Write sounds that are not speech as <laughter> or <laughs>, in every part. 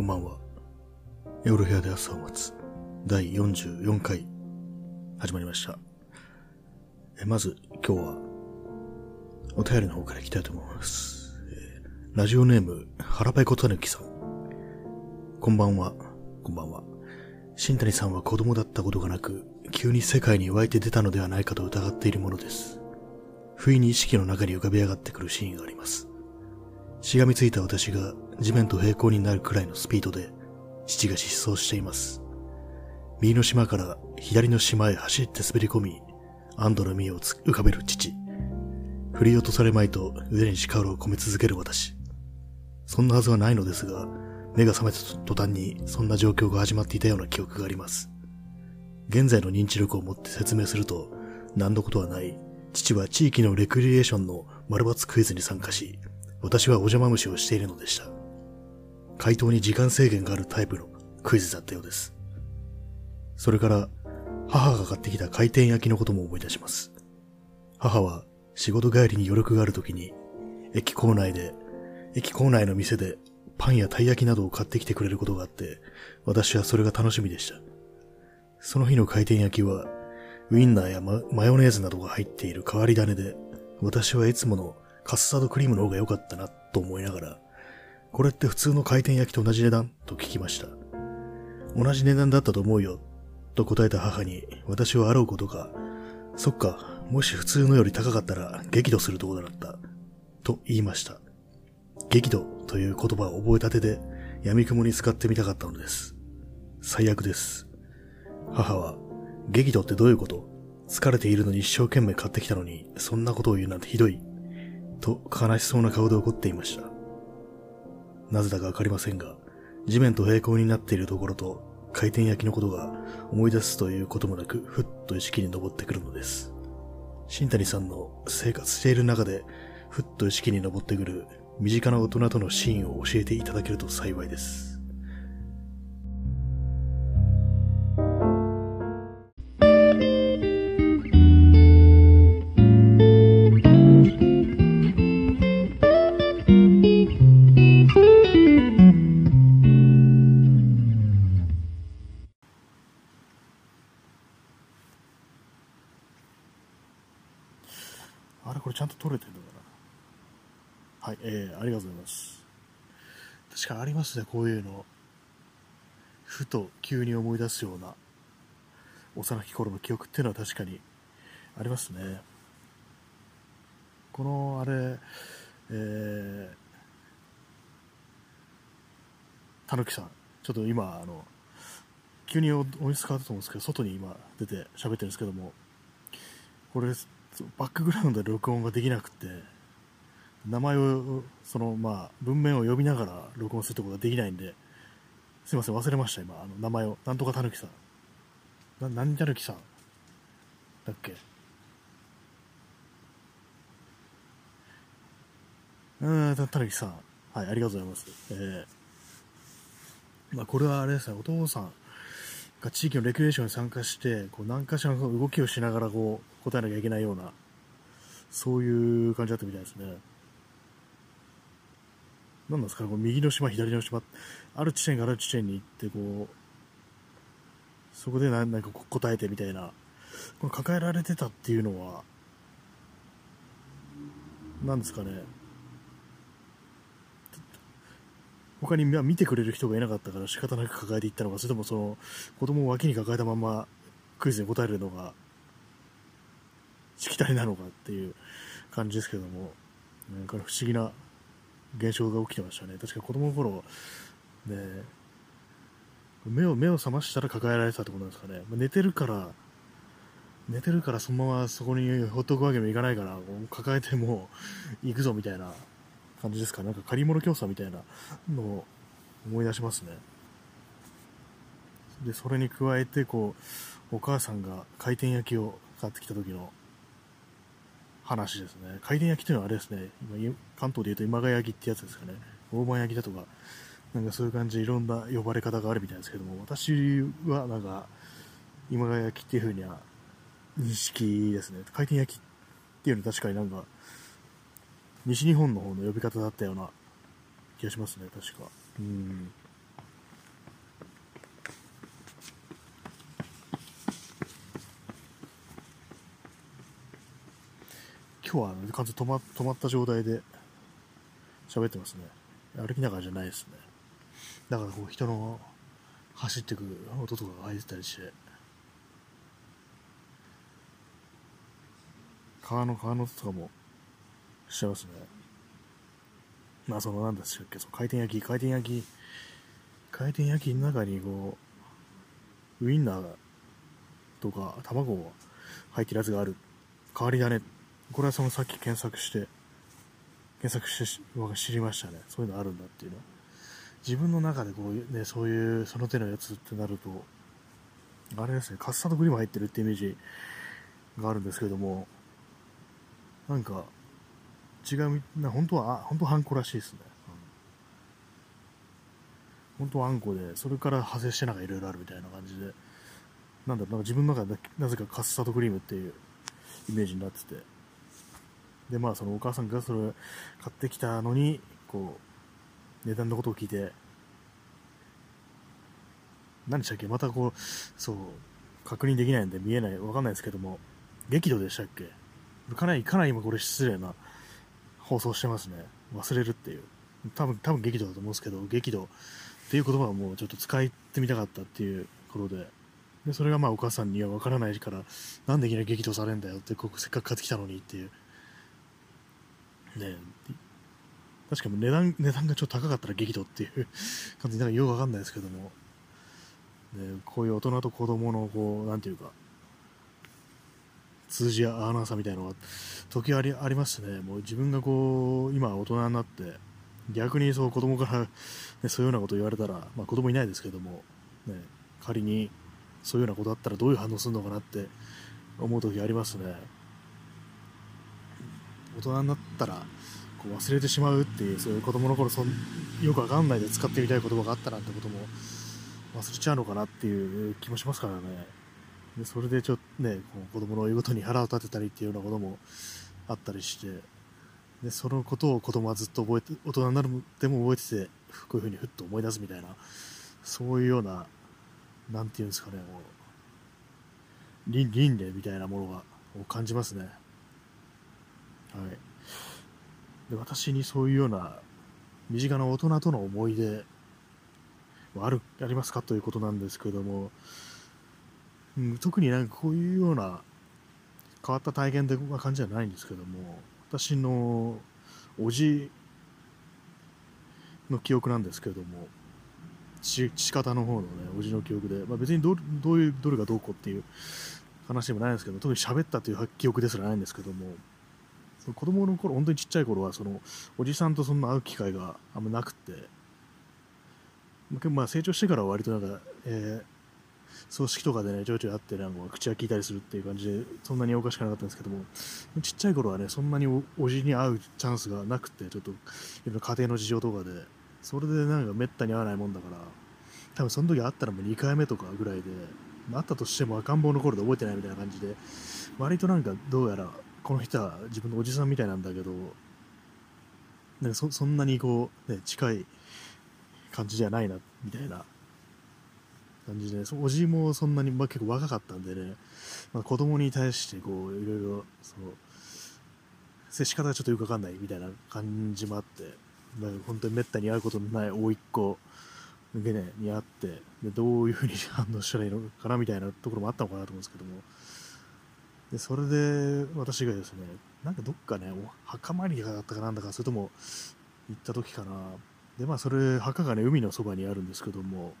こんばんは。夜部屋で朝を待つ第44回始まりました。えまず今日はお便りの方からいきたいと思います。えーラジオネーム腹ペコたぬきさん。こんばんは。こんばんは。新谷さんは子供だったことがなく、急に世界に湧いて出たのではないかと疑っているものです。不意に意識の中に浮かび上がってくるシーンがあります。しがみついた私が地面と平行になるくらいのスピードで父が失踪しています。右の島から左の島へ走って滑り込み、安堵の身を浮かべる父。振り落とされまいと腕に力を込め続ける私。そんなはずはないのですが、目が覚めた途端にそんな状況が始まっていたような記憶があります。現在の認知力を持って説明すると、何のことはない。父は地域のレクリエーションの丸抜クイズに参加し、私はお邪魔虫をしているのでした。回答に時間制限があるタイプのクイズだったようです。それから、母が買ってきた回転焼きのことも思い出します。母は仕事帰りに余力がある時に、駅構内で、駅構内の店でパンやたい焼きなどを買ってきてくれることがあって、私はそれが楽しみでした。その日の回転焼きは、ウインナーやママヨネーズなどが入っている変わり種で、私はいつものカスタードクリームの方が良かったなと思いながら、これって普通の回転焼きと同じ値段と聞きました。同じ値段だったと思うよ、と答えた母に、私はあろうことか、そっか、もし普通のより高かったら激怒するところだった、と言いました。激怒という言葉を覚えたてで、闇雲に使ってみたかったのです。最悪です。母は、激怒ってどういうこと？疲れているのに一生懸命買ってきたのに、そんなことを言うなんてひどい。と悲しそうな顔で怒っていました。なぜだかわかりませんが、地面と平行になっているところと回転焼きのことが思い出すということもなく、ふっと意識に登ってくるのです。新谷さんの生活している中で、ふっと意識に登ってくる身近な大人とのシーンを教えていただけると幸いです。ますね、こういうの。ふと急に思い出すような幼き頃の記憶っていうのは確かにありますね。このあれ、えー、たぬきさん、ちょっと今、あの、急に音質変わったと思うんですけど、外に今出て喋ってるんですけども、これ、バックグラウンドで録音ができなくて、名前を、その、まあ、文面を呼びながら録音するってことができないんで、すいません、忘れました、今、あの、名前を。なんとかたぬきさん。な、何たぬきさんだっけうん、たたぬきさん。はい、ありがとうございます。えー、まあ、これはあれですね、お父さんが地域のレクリエーションに参加して、こう、何かしらの動きをしながら、こう、答えなきゃいけないような、そういう感じだったみたいですね。何なんですか、こう右の島、左の島、ある地点がある地点に行って、こう、そこで何か答えてみたいな、こ抱えられてたっていうのは、何ですかね、他に見てくれる人がいなかったから仕方なく抱えていったのか、それともその子供を脇に抱えたままクイズに答えるのがしきたりなのかっていう感じですけども、なんか不思議な現象が起きてましたね。確か子供の頃、ね、目を目を覚ましたら抱えられてたってことなんですかね。まあ寝てるから、寝てるからそのままそこにほっとくわけにもいかないから、抱えてもう行くぞみたいな感じですか。なんか借り物競争みたいなのを思い出しますね。で、それに加えて、こう、お母さんが回転焼きを買ってきた時の話ですね。回転焼きというのはあれですね、今関東で言うと今川焼きってやつですかね。大判焼きだとか、なんかそういう感じでいろんな呼ばれ方があるみたいですけども、私はなんか、今川焼きっていう風には認識ですね。回転焼きっていうのは確かになんか、西日本の方の呼び方だったような気がしますね、確か。うん。今日は完全止ま止まった状態で喋ってますね。歩きながらじゃないですね。だからこう人の走ってく音とかが入ってたりして、川の川の音とかもしちゃいますね。まあその何でしたっけ、その回転焼き、回転焼き、回転焼きの中にこう、ウインナーとか卵が入ってるやつがある。代わりだね。これはそのさっき検索して、検索して知りましたね。そういうのあるんだっていうの。自分の中でこういうね、そういう、その手のやつってなると、あれですね、カスタードクリーム入ってるってイメージがあるんですけども、なんか、違う、な本当は、本当はあんこらしいですね。本当はあんこで、それから派生してなんかいろいろあるみたいな感じで、なんだろう、なんか自分の中でなぜかカスタードクリームっていうイメージになってて、で、まあ、そのお母さんがそれ買ってきたのに、こう、値段のことを聞いて、何でしたっけ？またこう、そう、確認できないんで見えない、わかんないですけども、激怒でしたっけ？かなり、かなり今これ失礼な放送してますね。忘れるっていう。多分、多分激怒だと思うんですけど、激怒っていう言葉をもうちょっと使ってみたかったっていうことで、でそれがまあお母さんには分からないから、なんでいきなり激怒されんだよって、ここせっかく買ってきたのにっていう。ね確かに値段、値段がちょっと高かったら激怒っていう感じなんかよくわかんないですけども、ね、こういう大人と子供のこう、なんていうか、通じ合わなさみたいなのが時ありありますね。もう自分がこう、今大人になって、逆にそう子供から、ね、そういうようなこと言われたら、まあ子供いないですけども、ね、仮にそういうようなことあったらどういう反応するのかなって思う時ありますね。大人になったらこう忘れてしまうっていう、そういう子供の頃そんよくわかんないで使ってみたい言葉があったなんてことも忘れちゃうのかなっていう気もしますからね。でそれでちょっとね、こう子供の言うことに腹を立てたりっていうようなこともあったりして、でそのことを子供はずっと覚えて、大人になるでも覚えてて、こういうふうにふっと思い出すみたいな、そういうような、なんていうんですかね、もう、輪輪廻みたいなものがを感じますね。はい。で私にそういうような身近な大人との思い出はあるありますかということなんですけども、うん、特になんかこういうような変わった体験な感じじゃないんですけども私のおじの記憶なんですけども父方の方のねおじの記憶で、まあ、別にどどういうどれがどうこうっていう話でもないんですけど特に喋ったという記憶ですらないんですけども子供の頃本当にちっちゃい頃はそのおじさんとそんな会う機会があんまなくて。まあ成長してからは割となんか、えー葬式とかでね、ちょいちょい会って、なんか口が聞いたりするっていう感じで、そんなにおかしくなかったんですけども、ちっちゃい頃はね、そんなにおじに会うチャンスがなくて、ちょっと、家庭の事情とかで、それでなんかめったに会わないもんだから、多分その時会ったらもう2回目とかぐらいで、会ったとしても赤ん坊の頃で覚えてないみたいな感じで、割となんかどうやら、この人は自分のおじさんみたいなんだけど、なんかそそんなにこう、ね、近い感じじゃないな、みたいな感じで、おじもそんなに、まあ、結構若かったんでね、まあ、子供に対してこう、いろいろ、そう、接し方がちょっとよくわかんないみたいな感じもあって、まあ、本当にめったに会うことのない甥っ子でね、に会って、でどういうふうに反応したらいいのかなみたいなところもあったのかなと思うんですけども、でそれで私がですね、なんかどっかね、墓参りがあったかなんだか、それとも行った時かな、で、まあ、それ、墓がね、海のそばにあるんですけども、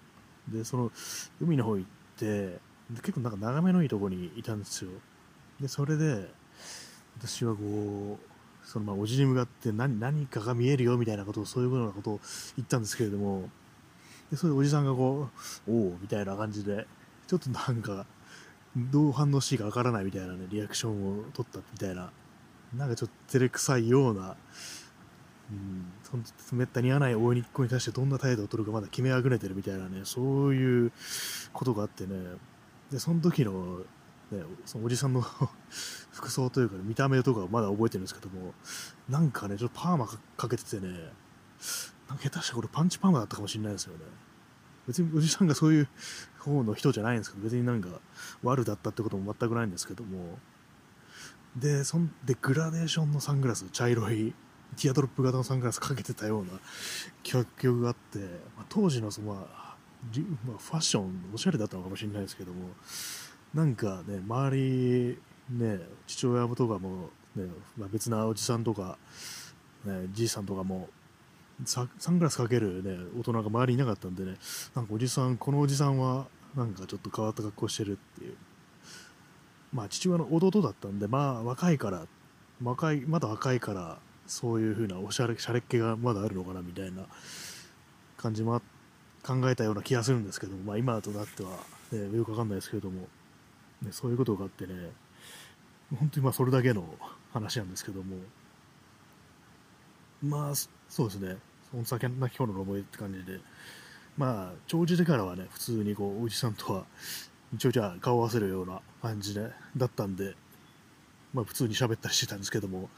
で、その、海の方行って、結構なんか眺めのいいとこにいたんですよ。で、それで、私はこう、そのまあ、おじに向かって何何かが見えるよみたいなことを、そういうようなことを言ったんですけれども、で、それでおじさんがこう、おおみたいな感じで、ちょっとなんか、どう反応していいかわからないみたいなね、リアクションを取ったみたいな、なんかちょっと照れくさいような、うん、そめったに合わない応援っ子に対してどんな態度を取るかまだ決めあぐねてるみたいなね、そういうことがあってね、で、その時の、ね、そのおじさんの <laughs> 服装というか、ね、見た目とかまだ覚えてるんですけども、なんかね、ちょっとパーマかけててね、なんか下手したらこれパンチパーマだったかもしれないですよね。別におじさんがそういう方の人じゃないんですけど、別になんか悪だったってことも全くないんですけども、でそんでグラデーションのサングラス茶色いティアドロップ型のサングラスかけてたような記憶があって、まあ、当時のその、まあ、まあ、ファッションおしゃれだったのかもしれないですけどもなんかね周りね父親とかも、ねまあ、別なおじさんとか、ね、じいさんとかもサングラスかける、ね、大人が周りにいなかったんでねなんかおじさんこのおじさんはなんかちょっと変わった格好してるっていう。まあ父親の弟だったんでまあ若いから若いまだ若いからそういう風なおしゃれしゃれっ気がまだあるのかなみたいな感じも考えたような気がするんですけど、まあ、今となっては、ね、よくわかんないですけれども、ね、そういうことがあってね本当にまあそれだけの話なんですけども。まあそうですね。その酒なき頃の思いって感じで。まあ長寿でからはね普通にこうおじさんとは一応じゃあ顔合わせるような感じでだったんで。まあ普通に喋ったりしてたんですけども。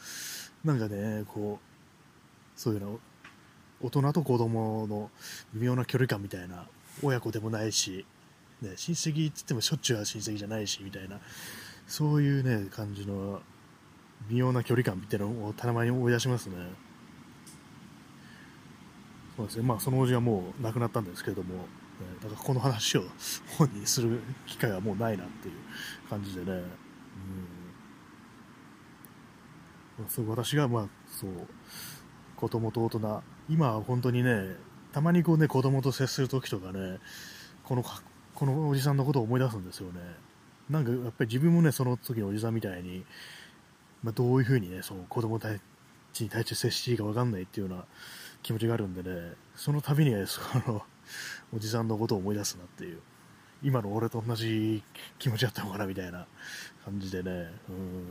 なんかねこうそういうの大人と子供の微妙な距離感みたいな親子でもないし、ね、親戚って言ってもしょっちゅうは親戚じゃないしみたいな。そういうね感じの微妙な距離感みたいなのをたまに思い出しますね。そうですね。まあそのおじはもう亡くなったんですけれども、ね、だからこの話を本にする機会はもうないなっていう感じでね、うん、そう私がまあそう子供と大人。今は本当にねたまにこうね子供と接する時とかねこのこのおじさんのことを思い出すんですよね。なんかやっぱり自分もねその時のおじさんみたいに、まあ、どういうふうにねその子供たちに対して接していいか分かんないっていうような気持ちがあるんでねその度にその <laughs> おじさんのことを思い出すなっていう今の俺と同じ気持ちだったのかなみたいな感じでねうん。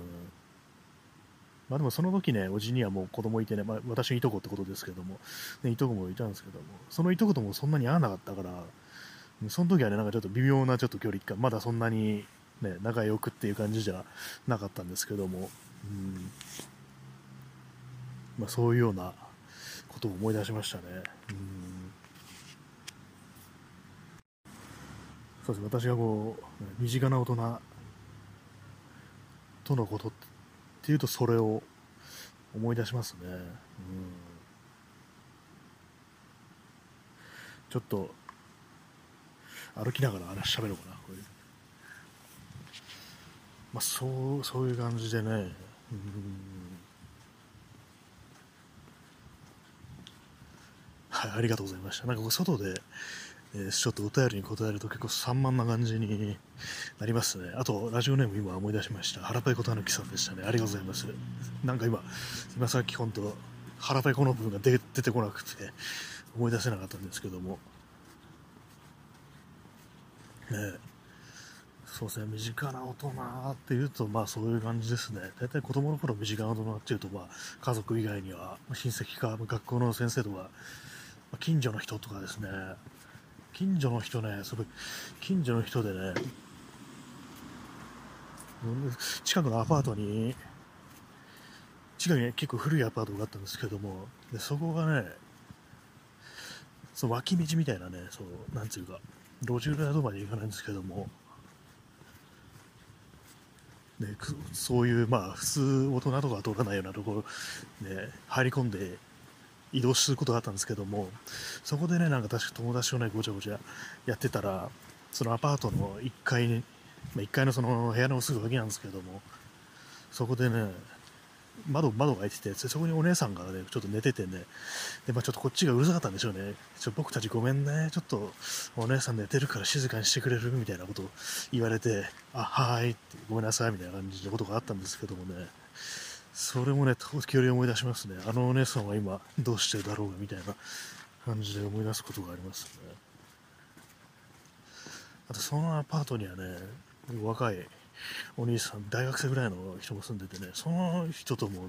まあでもその時ね、おじにはもう子供いてね、まあ、私いとこってことですけども、ね、いとこもいたんですけども、そのいとこともそんなに会わなかったから、その時はね、なんかちょっと微妙なちょっと距離感、まだそんなにね、仲良くっていう感じじゃなかったんですけども、うん。まあ、そういうようなことを思い出しましたね。うん。そうです私がこう身近な大人とのことっていうとそれを思い出しますね、うん、ちょっと歩きながら話しゃべろうかなこれまあそうそういう感じでね、うん、はいありがとうございましたなんか外でえー、ちょっとお便りに答えると結構散漫な感じになりますね。あと、ラジオネーム今思い出しました。腹ペコたぬきさんでしたね。ありがとうございます。なんか今、今さっき本当、腹ペコの部分が出てこなくて、思い出せなかったんですけども。ねそうですね、身近な大人っていうと、まあそういう感じですね。大体子供の頃身近な大人っていうと、まあ家族以外には、親戚か学校の先生とか、近所の人とかですね、近所の人ね、すごい、近所の人でね、近くのアパートに、近くに結構古いアパートがあったんですけども、でそこがね、その脇道みたいなね、そう、なんていうか、路地裏とまで行かないんですけども、ね、そういう、まあ、普通大人とか通らないようなところ、ね、入り込んで移動することがあったんですけどもそこでねなんか確か友達とねごちゃごちゃやってたらそのアパートの1階に、まあ、1階のその部屋のすぐ脇なんですけどもそこでね窓窓が開いててそこにお姉さんがねちょっと寝ててねで、まあ、ちょっとこっちがうるさかったんでしょうね。ちょ僕たちごめんねちょっとお姉さん寝てるから静かにしてくれる？みたいなことを言われてあはいってごめんなさいみたいな感じのことがあったんですけどもね。それもね、時折思い出しますね。あのお姉さんは今どうしてるだろうがみたいな感じで思い出すことがありますね。あとそのアパートにはね、若いお兄さん、大学生ぐらいの人も住んでてね、その人とも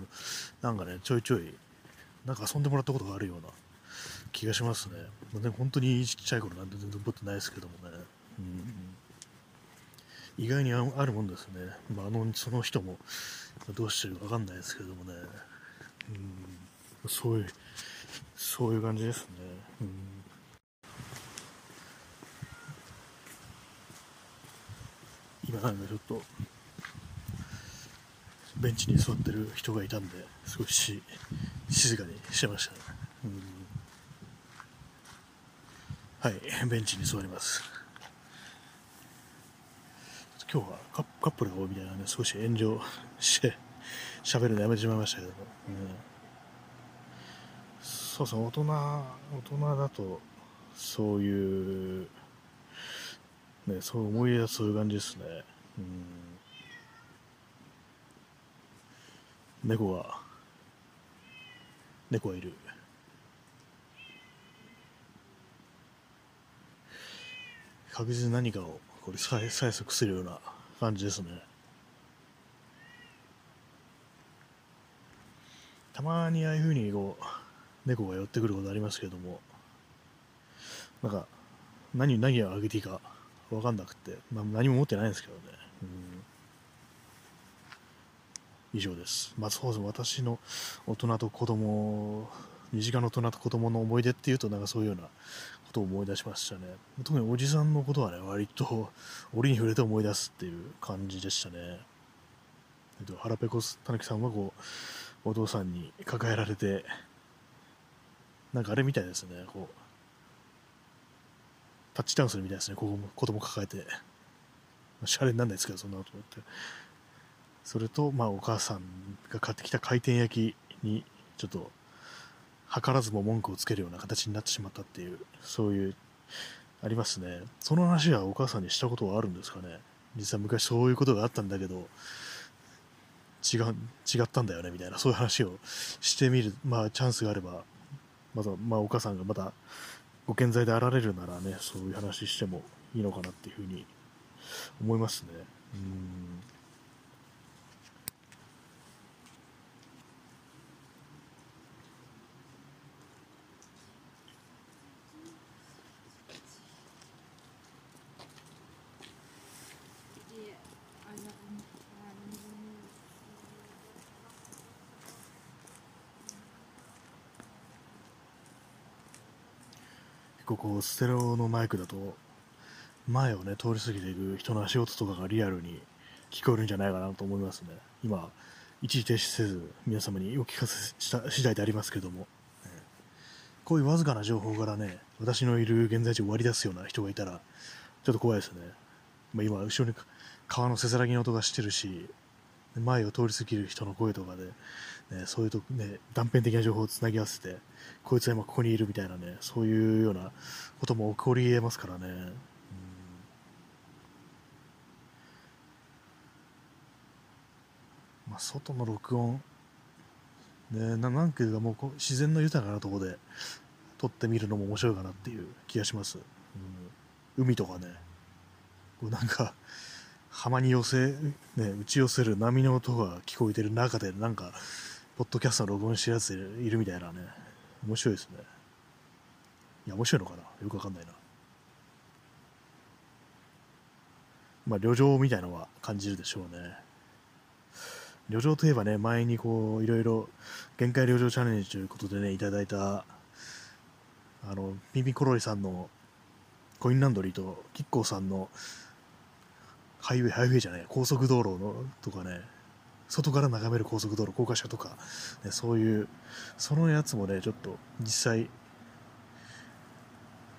なんかね、ちょいちょいなんか遊んでもらったことがあるような気がしますね。まあ、ね本当にちっちゃい頃なんて全然覚えてないですけどもね。うん意外にあるもんですね。まあ、あのその人もどうしてるか分かんないですけどもね。うん、そういう、そういう感じですね。うん。今なんかちょっと、ベンチに座ってる人がいたんで少し静かにしてましたね、うん、はいベンチに座ります。今日はカップルが多いみたいなね少し炎上して <laughs> 喋るのやめてしまいましたけども、うん。そうそう大人大人だとそういうねそう思い出すそういう感じですね。うん。猫が猫がいる。確実に何かをこれ催促するような感じですね。たまにああいうふうにこう猫が寄ってくることありますけどもなんか何何をあげていいか分かんなくて、まあ、何も持ってないんですけどね、うん、以上です。まあそうです。私の大人と子供身近な大人と子供の思い出っていうとなんかそういうようなことを思い出しましたね特におじさんのことはね割と <laughs> 折に触れて思い出すっていう感じでしたね腹ペコたぬきさんはこうお父さんに抱えられてなんかあれみたいですね、こう、タッチダウンするみたいですね、子供子供抱えて。シャレになんないですけど、そんなこと思って。それと、まあ、お母さんが買ってきた回転焼きに、ちょっと、図らずも文句をつけるような形になってしまったっていう、そういう、ありますね。その話はお母さんにしたことはあるんですかね？実は昔そういうことがあったんだけど、違う違ったんだよね？みたいなそういう話をしてみる、まあ、チャンスがあればまだ、まあ、お母さんがまたご健在であられるならね、そういう話してもいいのかなっていうふうに思いますね。うん結構こうステレオのマイクだと前をね通り過ぎていく人の足音とかがリアルに聞こえるんじゃないかなと思いますね。今一時停止せず皆様にお聞かせした次第でありますけども、こういうわずかな情報からね私のいる現在地を割り出すような人がいたらちょっと怖いですね、まあ、今後ろに川のせせらぎの音がしてるし前を通り過ぎる人の声とかでね、そういうと、ね、断片的な情報をつなぎ合わせて、こいつは今ここにいるみたいなね、そういうようなことも起こり得ますからね。まあ、外の録音、ね、ななんていうかもうこう自然の豊かなところで撮ってみるのも面白いかなっていう気がします。うん、海とかね、こうなんか、浜に寄せ、ね、打ち寄せる波の音が聞こえてる中で、なんか、ポッドキャストの録音してるやついるみたいなね、面白いですね。いや、面白いのかなよくわかんないな。まあ、旅情みたいのは感じるでしょうね。旅情といえばね、前にこう、いろいろ、限界旅情チャレンジということでね、いただいた、あの、ピンピコロリさんのコインランドリーと、キッコーさんのハイウェイ、ハイウェイじゃない、高速道路のとかね、外から眺める高速道路、高架下とか、ね、そういう、そのやつもね、ちょっと実際、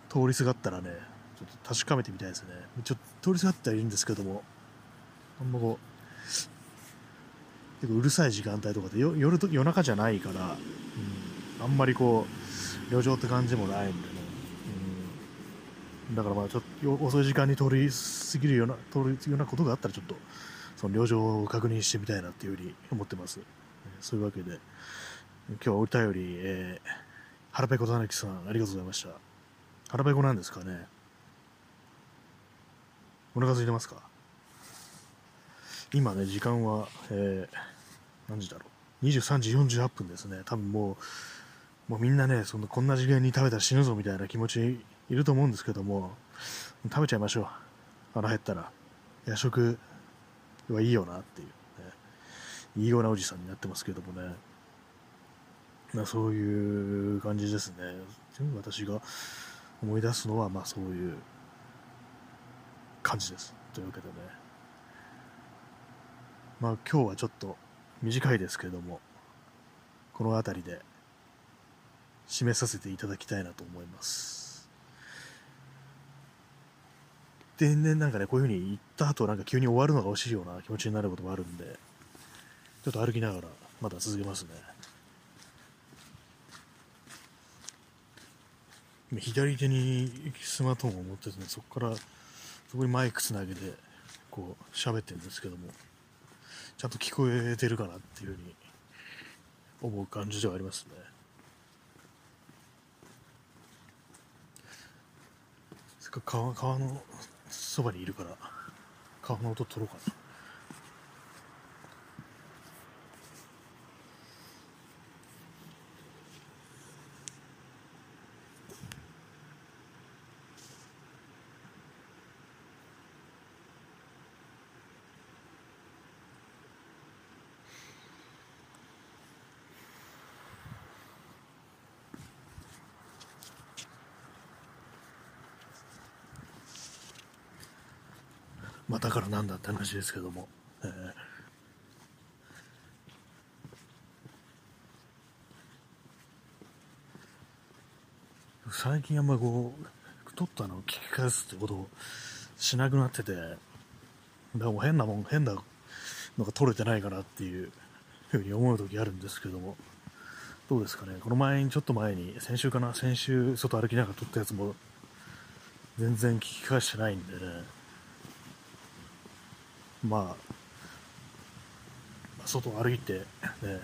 通りすがったらね、ちょっと確かめてみたいですね。ちょっと通りすがってはいるんですけども、あんまこう、結構うるさい時間帯とかで夜夜中じゃないから、うん、あんまりこう、路上って感じもないんで、だからまあちょっと遅い時間に通り過ぎるような、通るようなことがあったらちょっと、その旅情を確認してみたいなっていうふうに思ってます。そういうわけで、今日はお便り、えー、腹ペコたぬきさん、ありがとうございました。腹ペコなんですかねお腹空いてますか？今ね、時間は、えー、何時だろう？23時48分ですね。多分もう、もうみんなね、そのこんな時間に食べたら死ぬぞみたいな気持ちいると思うんですけども、食べちゃいましょう。腹減ったら。夜食はいいよなっていう、ね、いいようなおじさんになってますけどもね、まあ、そういう感じですね。私が思い出すのは、まあそういう感じです。というわけでね、まあ今日はちょっと短いですけども、この辺りで締めさせていただきたいなと思います。で、ね、なんかね、こういう風に行った後、なんか急に終わるのが惜しいような気持ちになることもあるんで、ちょっと歩きながら、まだ続けますね。左手にスマートフォンを持っててね、そこから、そこにマイクつなげて、こう、喋ってるんですけども、ちゃんと聞こえてるかなっていうふうに思う感じではありますね。せっかく川川のそばにいるから、川の音取ろうかな。からなんだって話ですけども、えー、最近あんまこう撮ったのを聞き返すってことをしなくなっててだからも変なもん変なのが撮れてないかなっていうふうに思う時あるんですけども。どうですかね？この前にちょっと前に先週かな？先週外歩きながら撮ったやつも全然聞き返してないんでね。まあ、外を歩いて、ね、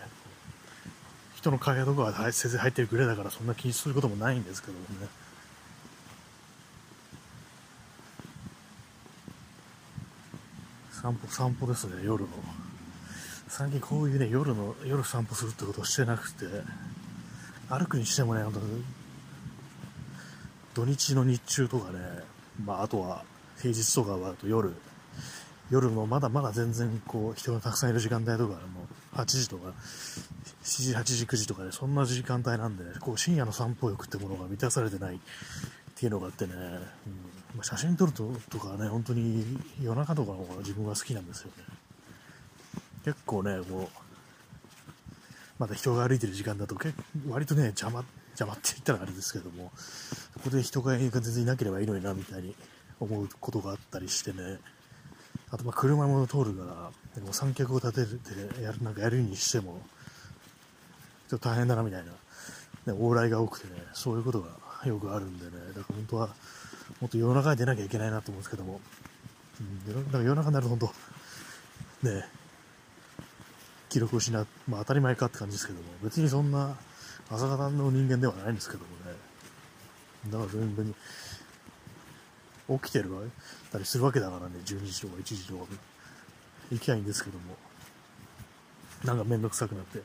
人の影とかは先生入ってるぐらいだからそんな気にすることもないんですけどもね。散歩、散歩ですね、夜の。最近こういうね、夜の、夜散歩するってことをしてなくて、歩くにしてもね、本当土日の日中とかね、まあ、あとは平日とかはあと夜、夜もまだまだ全然こう人がたくさんいる時間帯とかもう8時とか7時、8時、9時とかでそんな時間帯なんで、こう深夜の散歩欲ってものが満たされてないっていうのがあってね、うん、写真撮るととかね、本当に夜中とかの方が自分は好きなんですよね。結構ね、こう、まだ人が歩いてる時間だと結割とね、邪魔、邪魔って言ったらあれですけども、そこで人が全然いなければいいのになみたいに思うことがあったりしてね、あとま車も通るから、でも三脚を立てるってやる、なんかやるにしても、ちょっと大変だなみたいな、ね、往来が多くてね、そういうことがよくあるんでね、だから本当は、もっと夜中に出なきゃいけないなと思うんですけども、うん、だか夜中になると本当、ね、記録をしな、まあ当たり前かって感じですけども、別にそんな朝方の人間ではないんですけどもね、だから全然に、起きてるたりするわけだからね、12時とか1時とか行きゃいいんですけども、なんかめんどくさくなって、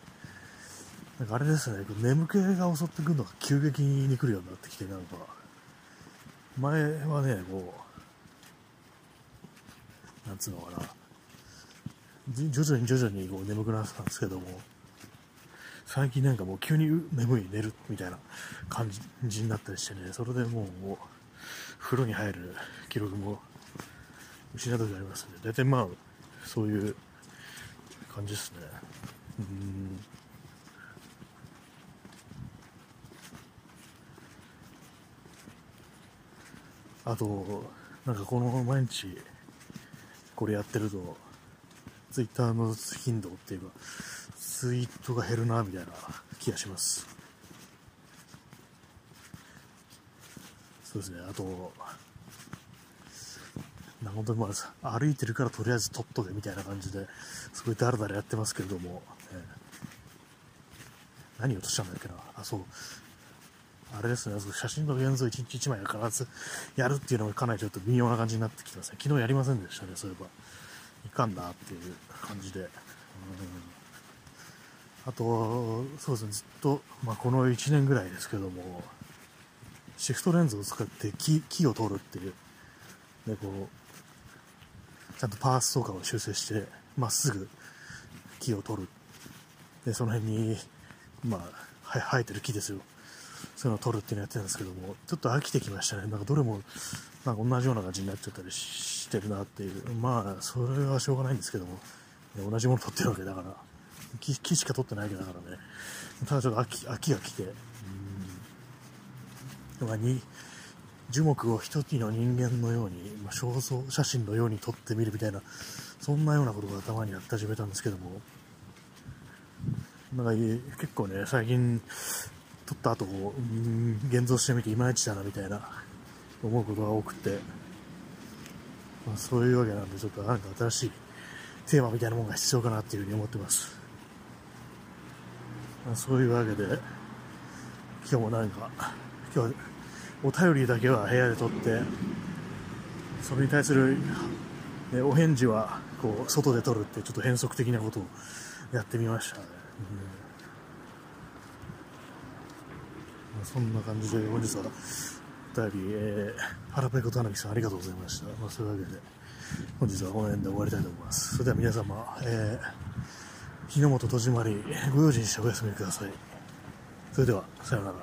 なんかあれですね、眠気が襲ってくるのが急激に来るようになってきて、なんか、前はね、こう、なんつうのかな、徐々に徐々にこう眠くなってたんですけども、最近なんかもう急に眠い寝るみたいな感じになったりしてね、それでもう、もう風呂に入る記録も失う時ありますね。大体まあ、そういう感じですね。うんあと、なんかこの毎日これやってると、ツイッターの頻度っていうか、ツイートが減るな、みたいな気がします。そうですね、あと、な本当にまあ、歩いてるからとりあえず撮っとけみたいな感じで、すごいだらだらやってますけれども、えー、何をとしたんだっけな、あ、そう、あれですね、写真の現像1日1枚は必ずやるっていうのがかなりちょっと微妙な感じになってきてますね。昨日やりませんでしたね、そういえば。いかんなっていう感じで。うん。あと、そうですね、ずっと、まあ、この1年ぐらいですけども、シフトレンズを使って木木を取るっていう、で、こう、ちゃんとパースとかを修正して、まっすぐ木を取る。で、その辺に、まあ、生えてる木ですよ。そういうのを取るっていうのをやってるんですけども、ちょっと飽きてきましたね。なんかどれも、なんか同じような感じになっちゃったりしてるなっていう。まあ、それはしょうがないんですけども、同じもの取ってるわけだから。木木しか取ってないわけだからね。ただちょっと秋秋が来て、うん。まあに樹木を一つの人間のように、まあ、肖像写真のように撮ってみるみたいな、そんなようなことが頭にやって始めたんですけども、なんか結構ね、最近撮った後こ、うん、現像してみていまいちだなみたいな思うことが多くて、まあ、そういうわけなんで、ちょっとなんか新しいテーマみたいなものが必要かなっていうふうに思ってます。まあ、そういうわけで、今日もなんか、今日お便りだけは部屋で撮って、それに対する、ね、お返事はこう外で撮るってちょっと変則的なことをやってみましたね。うんまあ、そんな感じで本日はお便り、えー、腹ペコと花木さんありがとうございました。まあ、そういうわけで本日はこの辺で終わりたいと思います。それでは皆様、えー、日の本戸締まり、ご用心してお休みください。それでは、さようなら。